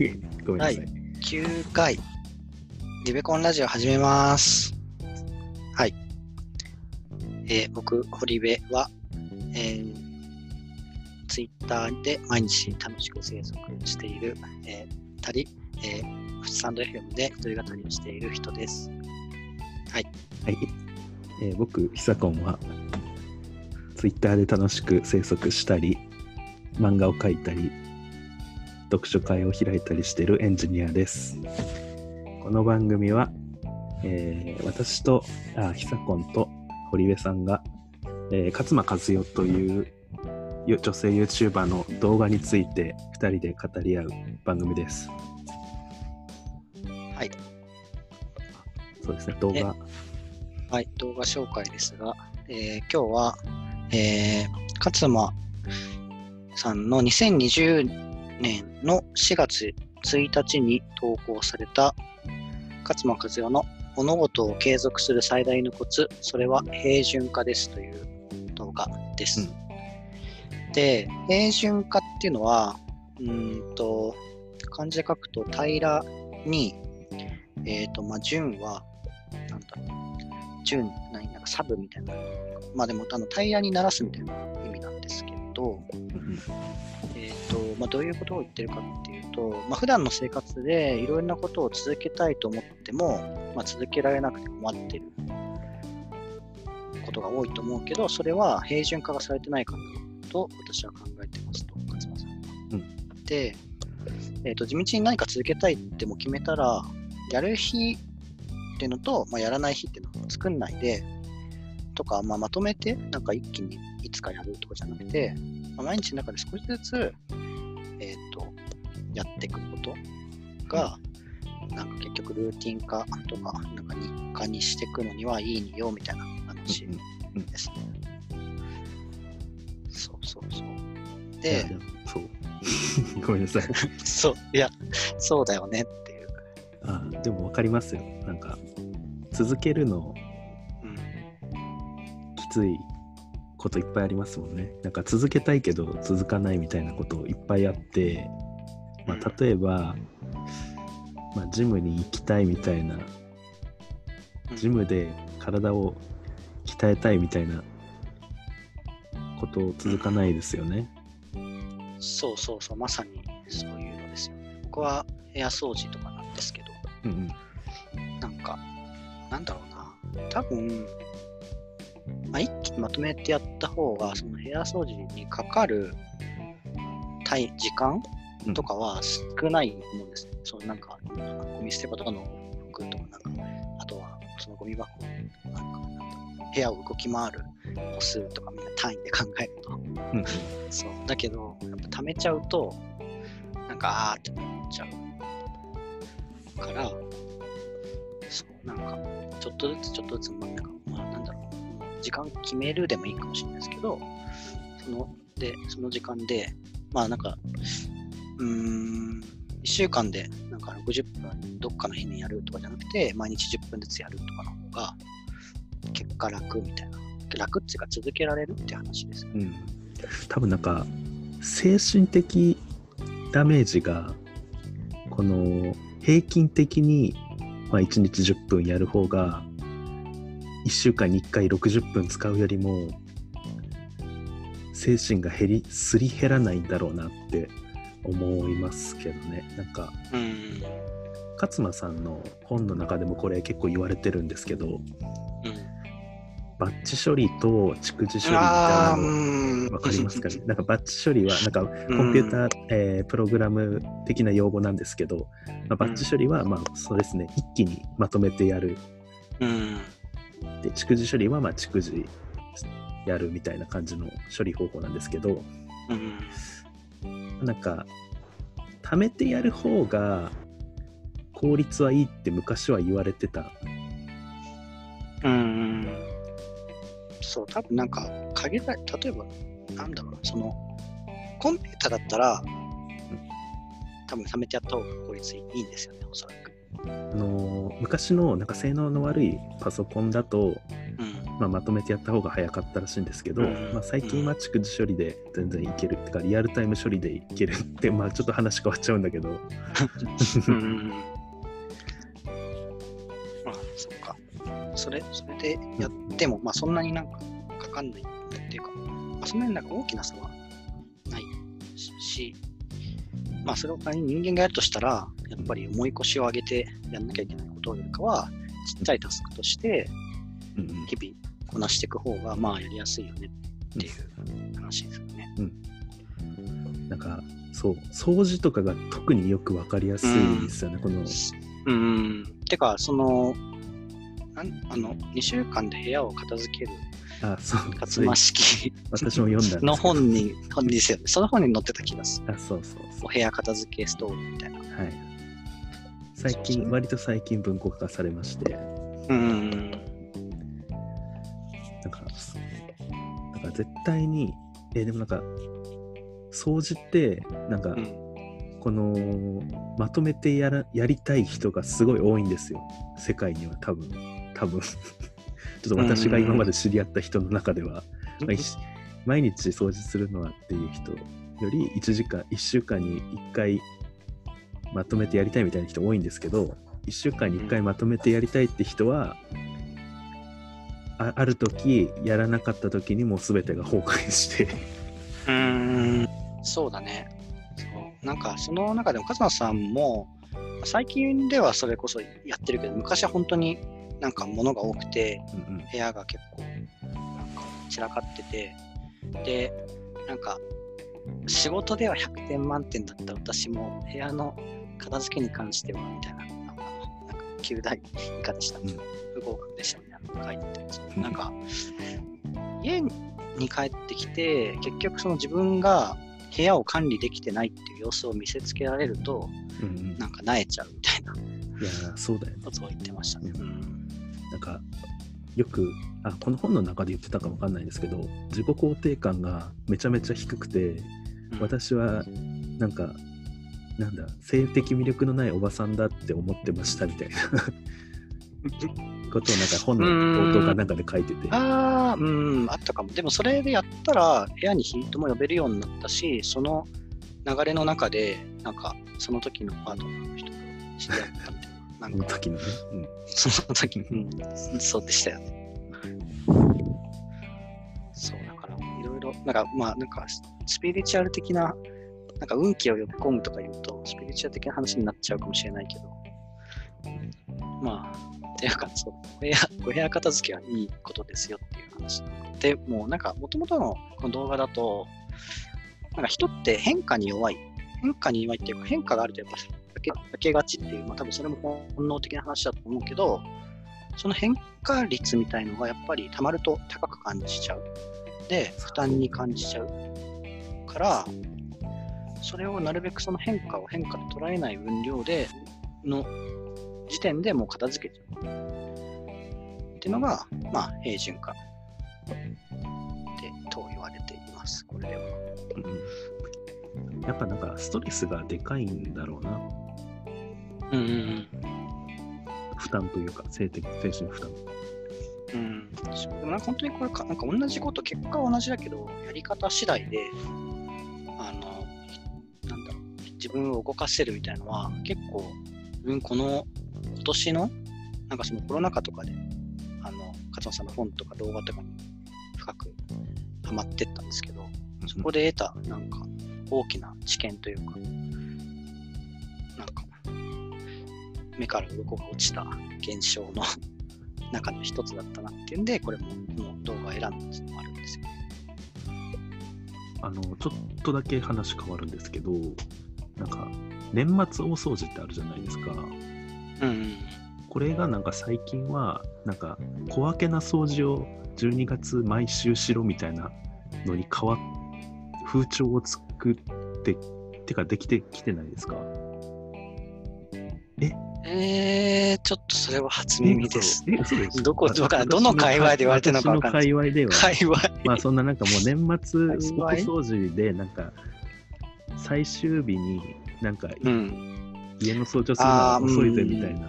ごめんなさい。はい9回、リベコンラジオ始めます。はい。えー僕、堀部は、えー、ツイッターで毎日楽しく制作している、えー、たり、えー、スタンド FM で一人語りをしている人です。はい。えー僕、ヒサコンは、ツイッターで楽しく制作したり、漫画を描いたり、読書会を開いたりしているエンジニアです。この番組は、えー私と、あ、ヒサコンと堀部さんが、えー勝間和代というよ女性 YouTuber の動画について2人で語り合う番組です。はい。そうですね、動画。はい、動画紹介ですが、えー今日は、えー、勝間さんの2020年の4月1日に投稿された勝間和代の物事を継続する最大のコツ、それは平準化ですという動画です。で、平準化っていうのは、うーんと、漢字で書くと平らに、えっ、と、まあ、順は、なんだろう、順、何なんかサブみたいな。まあでも、あの、タイヤに鳴らすみたいな意味なんですけど、と、まあどういうことを言ってるかっていうと、まあ普段の生活でいろんなことを続けたいと思っても、まあ続けられなくて困ってることが多いと思うけど、それは平準化がされてないからだと私は考えてますと、勝間さんは。うんで、えっ、と、地道に何か続けたいっても決めたら、やる日っていうのと、まあ、やらない日っていうのを作んないで、とか、まあ、まとめて、なんか一気にいつかやるとかじゃなくて、まあ、毎日の中で少しずつ、えっ、と、やっていくことが、なんか結局ルーティン化とか、なんか日課にしていくのにはいいよみたいな話うんですね。そうそうそう。いでそう。ごめんなさい。そう、いや、そうだよねっていう。あでも分かりますよ。なんか、続けるのうん。きついこといっぱいありますもんね。なんか続けたいけど続かないみたいなこといっぱいあって、まあ、例えば、まあ、ジムに行きたいみたいな、ジムで体を鍛えたいみたいなことを続かないですよね。そうそうそう、まさにそういうのですよね。僕は部屋掃除とかなんですけど、うんなんか、なんだろうな、多分、まあ、一気にまとめてやった方が、その部屋掃除にかかる体時間うんとかは少ないと思うんですね。そうなんか、ゴミ捨て場とかの服とか、なんか、あとはそのゴミ箱、なんか、部屋を動き回る歩数とかみんな単位で考えると、うんうんそう。だけど、やっぱ溜めちゃうと、なんか、あーってなっちゃうから、そう、なんか、ちょっとずつちょっとずつ、まあ、なんか、まあ、なんだろう、時間決めるでもいいかもしれないですけど、その、で、その時間で、まあ、なんか、うーん、1週間で、なんか60分、どっかの日にやるとかじゃなくて、毎日10分ずつやるとかの方が、結果楽みたいな。楽っていうか続けられるって話ですね。うん、多分なんか精神的ダメージがこの平均的に、まあ、1日10分やる方が1週間に1回60分使うよりも精神が減りすり減らないんだろうなって思いますけどねなんかうん。勝間さんの本の中でもこれ結構言われてるんですけどうん。バッチ処理と蓄字処理みたいなのん。わかりますかね？なんかバッチ処理はなんかコンうんピューター、えープログラム的な用語なんですけど、まあ、バッチ処理はまあそうですね一気にまとめてやるうん。で蓄字処理はまあ蓄字やるみたいな感じの処理方法なんですけどうん。なんか貯めてやる方が効率はいいって昔は言われてたうん。そう、多分なんか、限られ、例えば、なんだろうな、その、コンピューターだったら、多分、冷めてやった方が効率いいんですよね、おそらく。あのー昔のなんか性能の悪いパソコンだと。まあ、まとめてやった方が早かったらしいんですけど、うん。まあ、最近は蓄字処理で全然いけるってかリアルタイム処理でいけるってまあちょっと話変わっちゃうんだけど。うん。まあ、そっか。それ、それでやっても、まあ、そんなになんかかかんないっていうか、まあ、そんなになんか大きな差はないし、まあ、それを仮に人間がやるとしたら、やっぱり重い腰を上げてやんなきゃいけないことよりかは、ちっちゃいタスクとして、日々こなしていく方が、まあ、やりやすいよねっていう話ですよね。なんかそう掃除とかが特によく分かりやすいですよね、このうん。てか、その、なんあの、2週間で部屋を片付けるあそう勝間式私も読んだの本に、本にですよね。その本に載ってた気がする。あそうそうそお部屋片付けストーリーみたいな。うはい最近割と最近文庫化されましてうん。なんかなんか絶対にえでもなんか掃除ってなんか、うん。このまとめてやらやりたい人がすごい多いんですよ。世界には多分。多分。ちょっと私が今まで知り合った人の中では、毎日掃除するのはっていう人より1時間1週間に1回まとめてやりたいみたいな人多いんですけど1週間に1回まとめてやりたいって人は、あある時やらなかった時にもう全てが崩壊してうん。そうだね。そう。なんか、その中でも、勝間さんも、最近ではそれこそやってるけど、昔は本当になんか物が多くて、うんうん部屋が結構なんか散らかっててでなんか仕事では100点満点だった私も部屋の片付けに関してはみたいななんかなんか9代以下でした、うん不合格でしたみたいなのが書いてなんか家に帰ってきて結局その自分が部屋を管理できてないっていう様子を見せつけられるとうんうん。なんか萎えちゃうみたいないやーそうだよね。ことを言ってましたね。うん。なんかよくあこの本の中で言ってたかわかんないんですけど自己肯定感がめちゃめちゃ低くてうん。私はなんかなんだ性的魅力のないおばさんだって思ってましたみたいな ことをなんか本の冒頭かなんかで書いててああ、うん、あったかも。でもそれでやったら、部屋に人も呼べるようになったし、その流れの中で、なんか、その時のパートナーの人と知り合ったみたいな。なんか、その時のね、うんその時、うん、そうでしたよね。そう、だから、いろいろ、なんか、まあ、なんか、スピリチュアル的な、なんか、運気を呼び込むとか言うと、スピリチュアル的な話になっちゃうかもしれないけど、まあ、っていうか、そう、お部屋、お部屋片付けはいいことですよっていう話。で、もうなんか、もともとのこの動画だと、なんか人って変化に弱い。変化に弱いっていうか、変化があるとやっぱ避け避けがちっていう、まあ多分それも本能的な話だと思うけど、その変化率みたいのがやっぱり溜まると高く感じちゃう。で、負担に感じちゃうから、それをなるべくその変化を変化と捉えない分量での時点でもう片付けちゃう。っていうのが、まあ、平準化でと言われています。これでは。うんやっぱなんかストレスがでかいんだろうなうんうん負担というか性的精神負担うん。でもなんか本当にこれか、なんか同じこと、結果は同じだけど、やり方次第で、あの、なんだろう、自分を動かせるみたいなのは、結構、自分この、今年の、なんかそのコロナ禍とかで、あの、勝間さんの本とか動画とかに深くハマってったんですけど、そこで得た、なんか、大きな知見というか、なんか、目から鱗が落ちた現象の 中の一つだったなっていうんで、これも、この動画を選んだっていうのもあるんですよ。あのちょっとだけ話変わるんですけどなんか年末大掃除ってあるじゃないですかうん。これがなんか最近はなんか小分けな掃除を12月毎週しろみたいなのに変わっ風潮を作っててかできてきてないですか？えー、ちょっっとそれは初耳です。え、嘘です。どこどこどの界隈で言われてるのかわかんない界隈では、界隈。まあそんななんかもう年末掃除で、なんか最終日になんかうん。家の掃除をするのは遅いぜみたいな。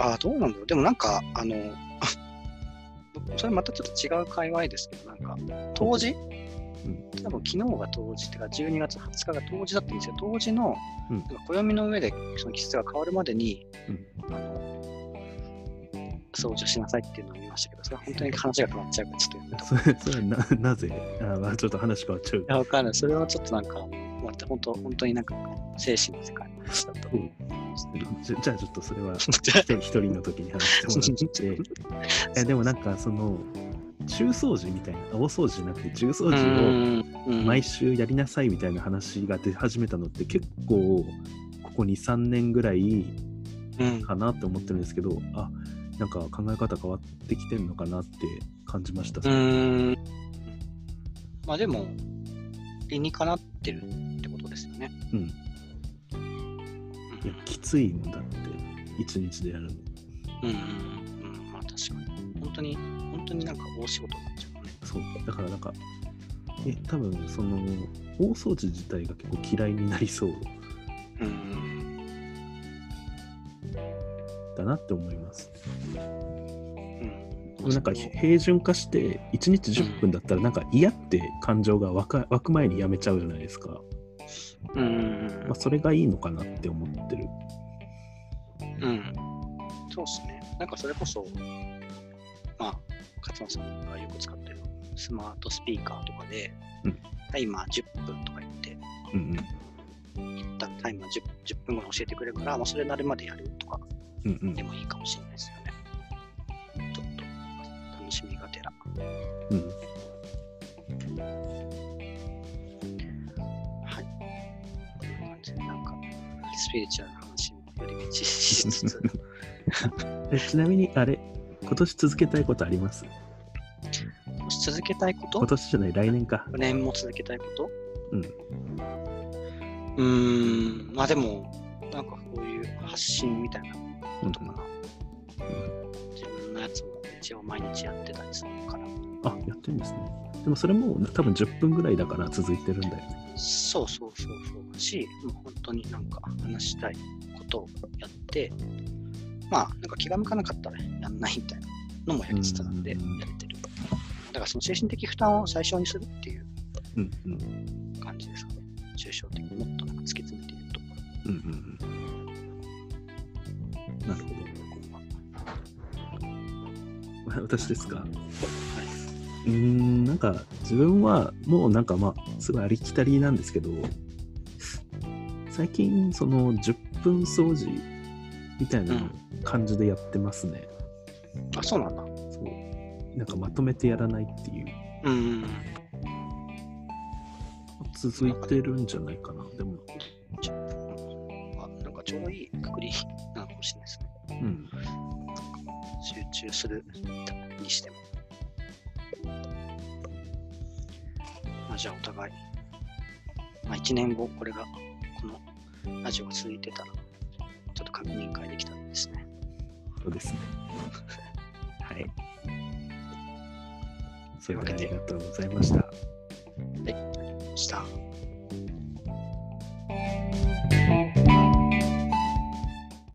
ああ、どうなんだろう。でもなんか、あの、それまたちょっと違う界隈ですけど、なんか、当時、うん多分昨日が当時っていうか、12月20日が当時だったんですけど、当時の、うん暦の上でその季節が変わるまでに、うんあの掃除をしなさいっていうのを見ましたけど、それは本当に話が変わっちゃうから、ちょっとやめと それそれはななぜ？あちょっと話変わっちゃうい。や、わかんない。それはちょっとなんか、また本当、本当になんか、精神の世界だと思いますね。じゃあちょっとそれは 一人一人の時に話してもらって。えでもなんかその中掃除みたいな大掃除じゃなくて中掃除をを毎週やりなさいみたいな話が出始めたのって結構ここ23年ぐらいうんかなって思ってるんですけどあなんか考え方変わってきてんのかなって感じました。うーん。まあでも、理にかなってるですよね。うん、うんいやきついもんだって一日でやるの。うんうんうん。まあ確かに。本当に、本当になんか大仕事になっちゃうね。そうだからなんかえ多分その大掃除自体が結構嫌いになりそううんだなって思います。なんか平準化して1日10分だったらなんか嫌って感情が湧く前にやめちゃうじゃないですか。うんうんまあ、それがいいのかなって思ってる。うん。うん。そうですね。なんかそれこそ、まあ、勝間さんがよく使ってるスマートスピーカーとかで、うんタイマー10分とか言って、うん一旦タイマー 10, 10分後に教えてくれるから、まあ、それなるまでやるとかうんうんうんでもいいかもしれないですよピリチュアルな話に寄り道しつつ、えちなみにあれ今年続けたいことあります？もし続けたいこと？今年じゃない来年か。4年も続けたいこと？うんうーん、まあでも、なんかこういう発信みたいなうんことかな。自分のやつも一応毎日やってたりするから。あやってるんですね。でもそれも多分10分ぐらいだから続いてるんだよね。そうそうそうそうし、もう本当になんか話したいことをやって、まあなんか気が向かなかったらやんないみたいなのもやりつつなんでやうんれてる。だからその精神的負担を最小にするっていう感じですかね。抽象的にもっとなんか突き詰めていると。うんうんうん。なるほど。私ですか？はうーん、なんか自分はもうなんかまあ、すごいありきたりなんですけど、最近その10分掃除みたいな感じでやってますね。い。あ、そうなんだ。そう。なんかまとめてやらないっていう。うんうんうん。続いてるんじゃないかな。でも、あなんかちょうどいいくくりなのかもしれないですね。うん。集中するにしても。まあ、じゃあお互い、まあ、1年後、これが、このラジオが続いてたら、ちょっと確認会できたらいいですね。そうですね。はい。それではありがとうございました。した。